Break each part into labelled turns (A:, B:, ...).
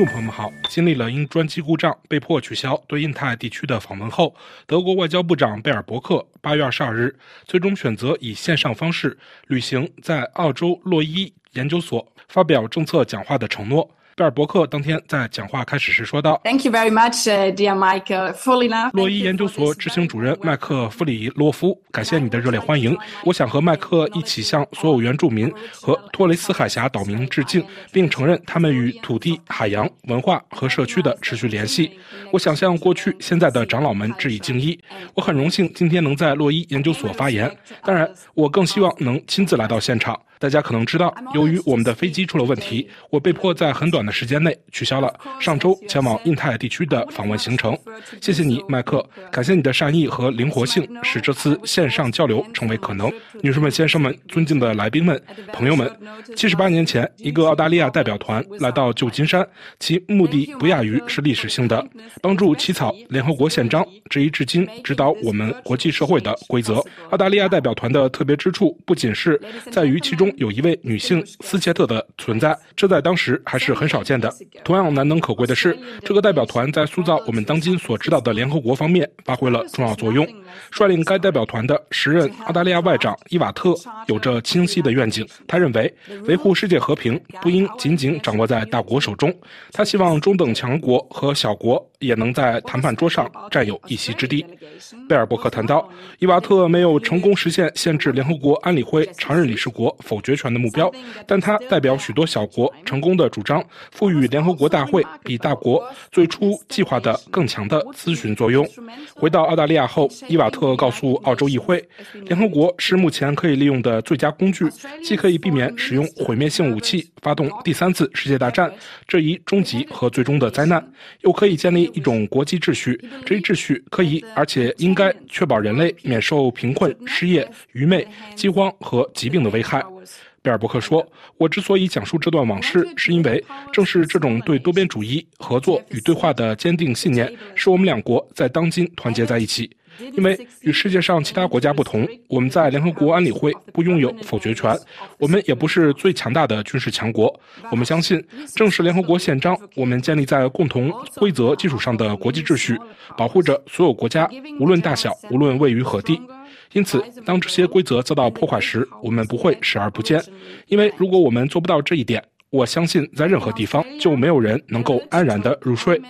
A: 众朋友们好，经历了因专机故障被迫取消对印太地区的访问后，德国外交部长贝尔伯克八月二十二日最终选择以线上方式履行在澳洲洛伊研究所发表政策讲话的承诺。贝尔伯克当天在讲话开始时说道
B: ：“Thank you very much, dear Mike. Fully now。”
A: 洛伊研究所执行主任麦克弗里洛夫，感谢你的热烈欢迎。我想和麦克一起向所有原住民和托雷斯海峡岛民致敬，并承认他们与土地、海洋、文化和社区的持续联系。我想向过去、现在的长老们致以敬意。我很荣幸今天能在洛伊研究所发言。当然，我更希望能亲自来到现场。大家可能知道，由于我们的飞机出了问题，我被迫在很短的时间内取消了上周前往印太地区的访问行程。谢谢你，麦克，感谢你的善意和灵活性，使这次线上交流成为可能。女士们、先生们、尊敬的来宾们、朋友们，七十八年前，一个澳大利亚代表团来到旧金山，其目的不亚于是历史性的，帮助起草联合国宪章，这一至今指导我们国际社会的规则。澳大利亚代表团的特别之处，不仅是在于其中。有一位女性斯切特的存在，这在当时还是很少见的。同样难能可贵的是，这个代表团在塑造我们当今所知道的联合国方面发挥了重要作用。率领该代表团的时任澳大利亚外长伊瓦特有着清晰的愿景，他认为维护世界和平不应仅仅掌握在大国手中，他希望中等强国和小国也能在谈判桌上占有一席之地。贝尔伯克谈到，伊瓦特没有成功实现限制联合国安理会常任理事国否决权的目标，但他代表许多小国成功的主张赋予联合国大会比大国最初计划的更强的咨询作用。回到澳大利亚后，伊瓦特告诉澳洲议会，联合国是目前可以利用的最佳工具，既可以避免使用毁灭性武器发动第三次世界大战这一终极和最终的灾难，又可以建立一种国际秩序。这一秩序可以而且应该确保人类免受贫困、失业、愚昧、饥荒和疾病的危害。贝尔伯克说：“我之所以讲述这段往事，是因为正是这种对多边主义、合作与对话的坚定信念，使我们两国在当今团结在一起。因为与世界上其他国家不同，我们在联合国安理会不拥有否决权，我们也不是最强大的军事强国。我们相信，正是联合国宪章，我们建立在共同规则基础上的国际秩序，保护着所有国家，无论大小，无论位于何地。”因此，当这些规则遭到破坏时，我们不会视而不见，因为如果我们做不到这一点，我相信在任何地方就没有人能够安然的入睡。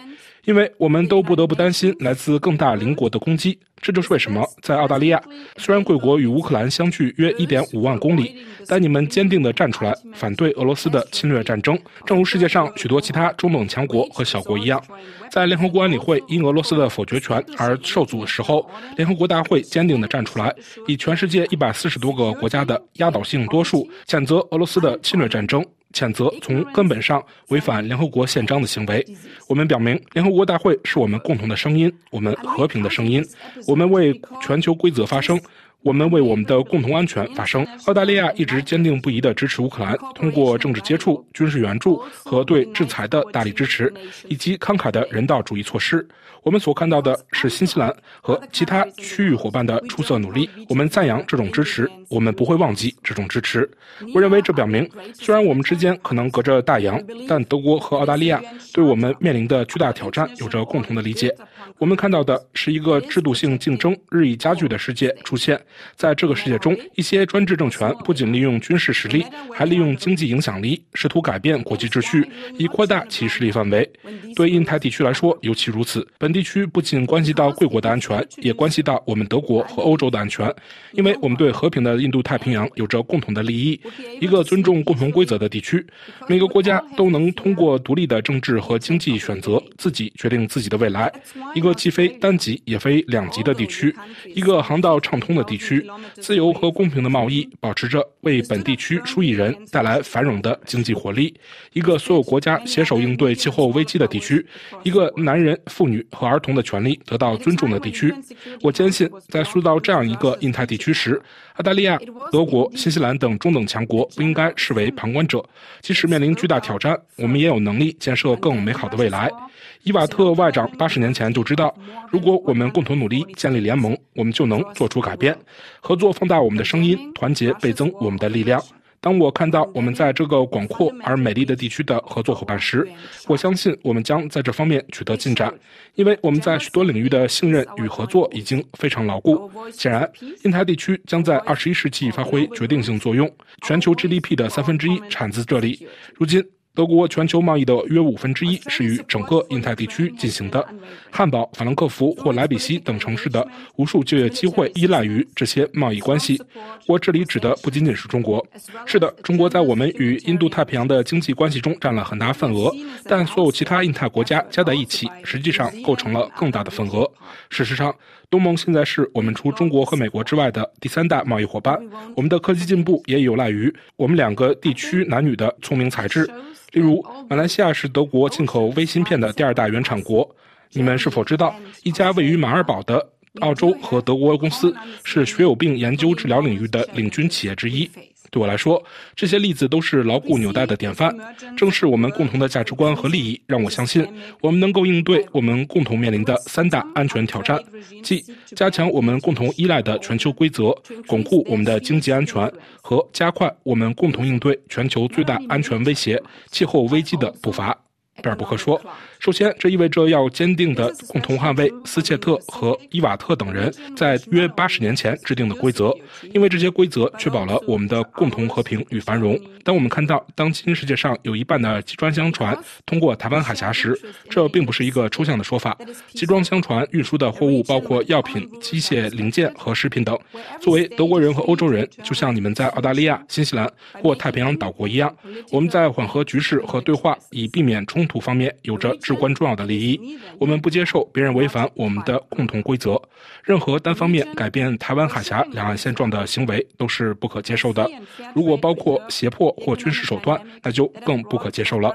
A: 因为我们都不得不担心来自更大邻国的攻击，这就是为什么在澳大利亚，虽然贵国与乌克兰相距约1.5万公里，但你们坚定地站出来反对俄罗斯的侵略战争，正如世界上许多其他中等强国和小国一样。在联合国安理会因俄罗斯的否决权而受阻的时候，联合国大会坚定地站出来，以全世界140多个国家的压倒性多数谴责俄罗斯的侵略战争。谴责从根本上违反联合国宪章的行为。我们表明，联合国大会是我们共同的声音，我们和平的声音。我们为全球规则发声。我们为我们的共同安全发声。澳大利亚一直坚定不移地支持乌克兰，通过政治接触、军事援助和对制裁的大力支持，以及慷慨的人道主义措施。我们所看到的是新西兰和其他区域伙伴的出色努力。我们赞扬这种支持，我们不会忘记这种支持。我认为这表明，虽然我们之间可能隔着大洋，但德国和澳大利亚对我们面临的巨大挑战有着共同的理解。我们看到的是一个制度性竞争日益加剧的世界出现。在这个世界中，一些专制政权不仅利用军事实力，还利用经济影响力，试图改变国际秩序，以扩大其势力范围。对印太地区来说尤其如此。本地区不仅关系到贵国的安全，也关系到我们德国和欧洲的安全，因为我们对和平的印度太平洋有着共同的利益。一个尊重共同规则的地区，每个国家都能通过独立的政治和经济选择，自己决定自己的未来。一个既非单极也非两极的地区，一个航道畅通的地区。区自由和公平的贸易保持着为本地区数亿人带来繁荣的经济活力，一个所有国家携手应对气候危机的地区，一个男人、妇女和儿童的权利得到尊重的地区。我坚信，在塑造这样一个印太地区时，澳大利亚、德国、新西兰等中等强国不应该视为旁观者。即使面临巨大挑战，我们也有能力建设更美好的未来。伊瓦特外长八十年前就知道，如果我们共同努力建立联盟，我们就能做出改变。合作放大我们的声音，团结倍增我们的力量。当我看到我们在这个广阔而美丽的地区的合作伙伴时，我相信我们将在这方面取得进展，因为我们在许多领域的信任与合作已经非常牢固。显然，印太地区将在二十一世纪发挥决定性作用，全球 GDP 的三分之一产自这里。如今。德国全球贸易的约五分之一是与整个印太地区进行的。汉堡、法兰克福或莱比锡等城市的无数就业机会依赖于这些贸易关系。我这里指的不仅仅是中国。是的，中国在我们与印度太平洋的经济关系中占了很大份额，但所有其他印太国家加在一起，实际上构成了更大的份额。事实上，东盟现在是我们除中国和美国之外的第三大贸易伙伴。我们的科技进步也有赖于我们两个地区男女的聪明才智。例如，马来西亚是德国进口微芯片的第二大原产国。你们是否知道，一家位于马尔堡的澳洲和德国公司是血友病研究治疗领域的领军企业之一？对我来说，这些例子都是牢固纽带的典范。正是我们共同的价值观和利益，让我相信我们能够应对我们共同面临的三大安全挑战，即加强我们共同依赖的全球规则，巩固我们的经济安全，和加快我们共同应对全球最大安全威胁——气候危机的步伐。贝尔伯克说：“首先，这意味着要坚定地共同捍卫斯切特和伊瓦特等人在约八十年前制定的规则，因为这些规则确保了我们的共同和平与繁荣。当我们看到当今世界上有一半的集装箱船通过台湾海峡时，这并不是一个抽象的说法。集装箱船运输的货物包括药品、机械零件和食品等。作为德国人和欧洲人，就像你们在澳大利亚、新西兰或太平洋岛国一样，我们在缓和局势和对话，以避免冲。”突方面有着至关重要的利益，我们不接受别人违反我们的共同规则。任何单方面改变台湾海峡两岸现状的行为都是不可接受的。如果包括胁迫或军事手段，那就更不可接受了。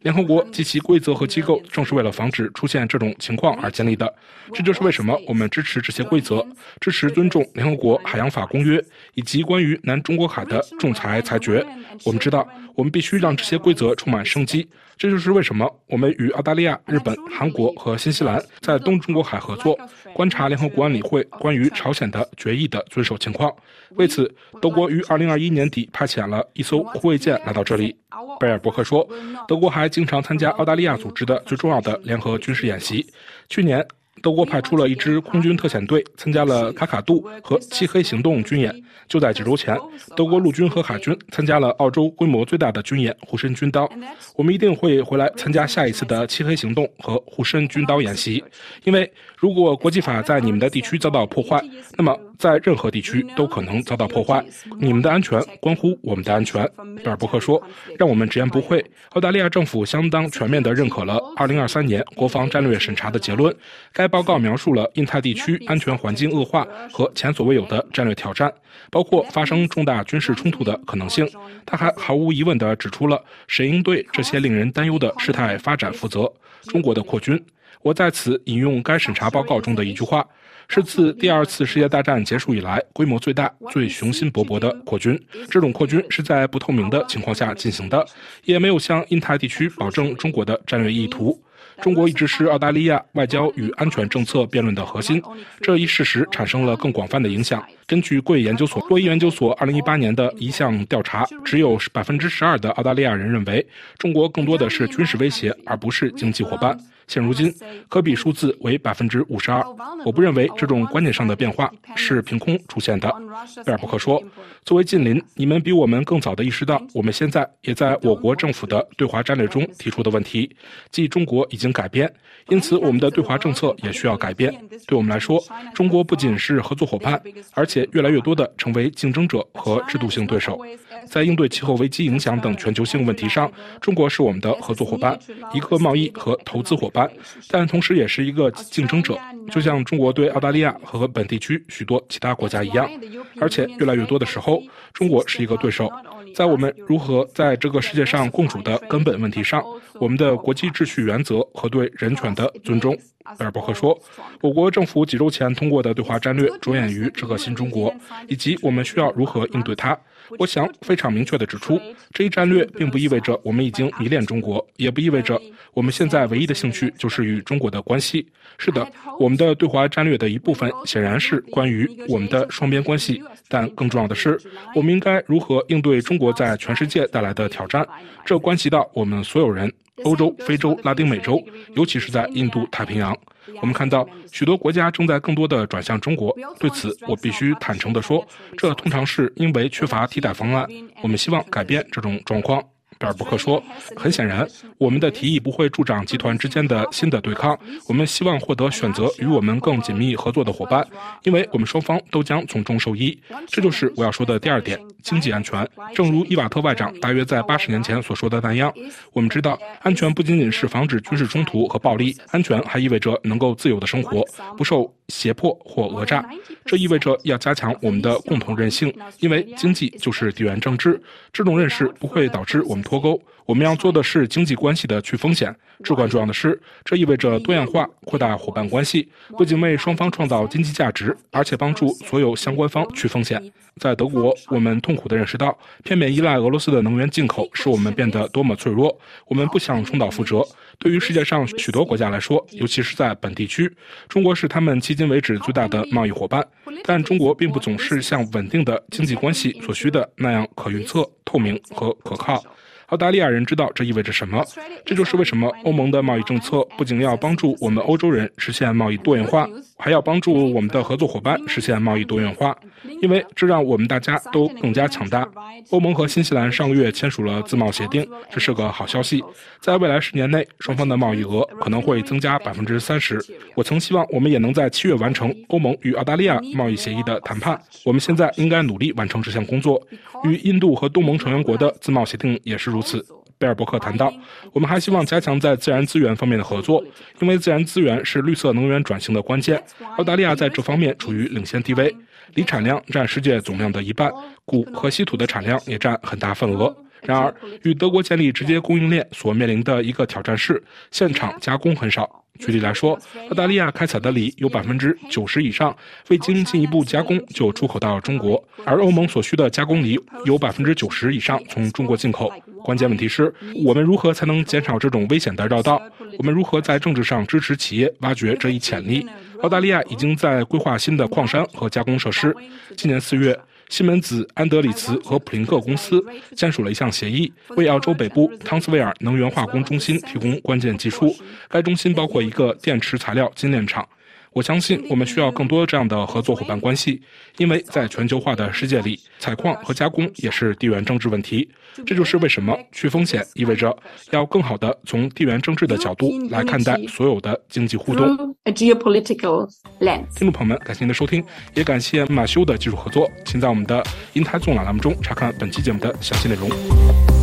A: 联合国及其规则和机构正是为了防止出现这种情况而建立的。这就是为什么我们支持这些规则，支持尊重联合国海洋法公约以及关于南中国海的仲裁裁决。我们知道，我们必须让这些规则充满生机。这就是为什么我们与澳大利亚、日本、韩国和新西兰在东中国海合作，观察联合国安理会关于朝鲜的决议的遵守情况。为此，德国于2021年底派遣了一艘护卫舰来到这里。贝尔伯克说，德国还经常参加澳大利亚组织的最重要的联合军事演习。去年。德国派出了一支空军特遣队，参加了卡卡杜和漆黑行动军演。就在几周前，德国陆军和海军参加了澳洲规模最大的军演——护身军刀。我们一定会回来参加下一次的漆黑行动和护身军刀演习，因为如果国际法在你们的地区遭到破坏，那么。在任何地区都可能遭到破坏，你们的安全关乎我们的安全。贝尔伯克说：“让我们直言不讳，澳大利亚政府相当全面地认可了2023年国防战略审查的结论。该报告描述了印太地区安全环境恶化和前所未有的战略挑战，包括发生重大军事冲突的可能性。他还毫无疑问地指出了谁应对这些令人担忧的事态发展负责：中国的扩军。我在此引用该审查报告中的一句话。”是自第二次世界大战结束以来规模最大、最雄心勃勃的扩军。这种扩军是在不透明的情况下进行的，也没有向印太地区保证中国的战略意图。中国一直是澳大利亚外交与安全政策辩论的核心，这一事实产生了更广泛的影响。根据贵研究所洛伊研究所2018年的一项调查，只有百分之十二的澳大利亚人认为中国更多的是军事威胁，而不是经济伙伴。现如今，可比数字为百分之五十二。我不认为这种观念上的变化是凭空出现的。贝尔伯克说：“作为近邻，你们比我们更早地意识到，我们现在也在我国政府的对华战略中提出的问题，即中国已经改变，因此我们的对华政策也需要改变。对我们来说，中国不仅是合作伙伴，而且越来越多地成为竞争者和制度性对手。在应对气候危机影响等全球性问题上，中国是我们的合作伙伴，一个贸易和投资伙伴。”，但同时也是一个竞争者，就像中国对澳大利亚和本地区许多其他国家一样。而且越来越多的时候，中国是一个对手。在我们如何在这个世界上共处的根本问题上，我们的国际秩序原则和对人权的尊重。贝尔伯克说：“我国政府几周前通过的对华战略着眼于这个新中国，以及我们需要如何应对它。我想非常明确地指出，这一战略并不意味着我们已经迷恋中国，也不意味着我们现在唯一的兴趣就是与中国的关系。是的，我们的对华战略的一部分显然是关于我们的双边关系，但更重要的是，我们应该如何应对中国在全世界带来的挑战。这关系到我们所有人。”欧洲、非洲、拉丁美洲，尤其是在印度太平洋，我们看到许多国家正在更多的转向中国。对此，我必须坦诚地说，这通常是因为缺乏替代方案。我们希望改变这种状况。贝尔伯克说：“很显然，我们的提议不会助长集团之间的新的对抗。我们希望获得选择与我们更紧密合作的伙伴，因为我们双方都将从中受益。这就是我要说的第二点：经济安全。正如伊瓦特外长大约在八十年前所说的那样，我们知道，安全不仅仅是防止军事冲突和暴力，安全还意味着能够自由的生活，不受胁迫或讹诈。这意味着要加强我们的共同韧性，因为经济就是地缘政治。这种认识不会导致我们。”脱钩，我们要做的是经济关系的去风险。至关重要的是，这意味着多样化、扩大伙伴关系，不仅为双方创造经济价值，而且帮助所有相关方去风险。在德国，我们痛苦地认识到，片面依赖俄罗斯的能源进口使我们变得多么脆弱。我们不想重蹈覆辙。对于世界上许多国家来说，尤其是在本地区，中国是他们迄今为止最大的贸易伙伴。但中国并不总是像稳定的经济关系所需的那样可预测、透明和可靠。澳大利亚人知道这意味着什么，这就是为什么欧盟的贸易政策不仅要帮助我们欧洲人实现贸易多元化，还要帮助我们的合作伙伴实现贸易多元化，因为这让我们大家都更加强大。欧盟和新西兰上个月签署了自贸协定，这是个好消息。在未来十年内，双方的贸易额可能会增加百分之三十。我曾希望我们也能在七月完成欧盟与澳大利亚贸易协议的谈判。我们现在应该努力完成这项工作。与印度和东盟成员国的自贸协定也是如此。贝尔伯克谈到，我们还希望加强在自然资源方面的合作，因为自然资源是绿色能源转型的关键。澳大利亚在这方面处于领先地位，锂产量占世界总量的一半，钴和稀土的产量也占很大份额。然而，与德国建立直接供应链所面临的一个挑战是，现场加工很少。举例来说，澳大利亚开采的锂有百分之九十以上未经进一步加工就出口到中国，而欧盟所需的加工锂有百分之九十以上从中国进口。关键问题是我们如何才能减少这种危险的绕道？我们如何在政治上支持企业挖掘这一潜力？澳大利亚已经在规划新的矿山和加工设施。今年四月。西门子、安德里茨和普林克公司签署了一项协议，为澳洲北部汤斯维尔能源化工中心提供关键技术。该中心包括一个电池材料精炼厂。我相信我们需要更多这样的合作伙伴关系，因为在全球化的世界里，采矿和加工也是地缘政治问题。这就是为什么去风险意味着要更好的从地缘政治的角度来看待所有的经济互动。听众朋友们，感谢您的收听，也感谢马修的技术合作。请在我们的“银台纵览”栏目中查看本期节目的详细内容。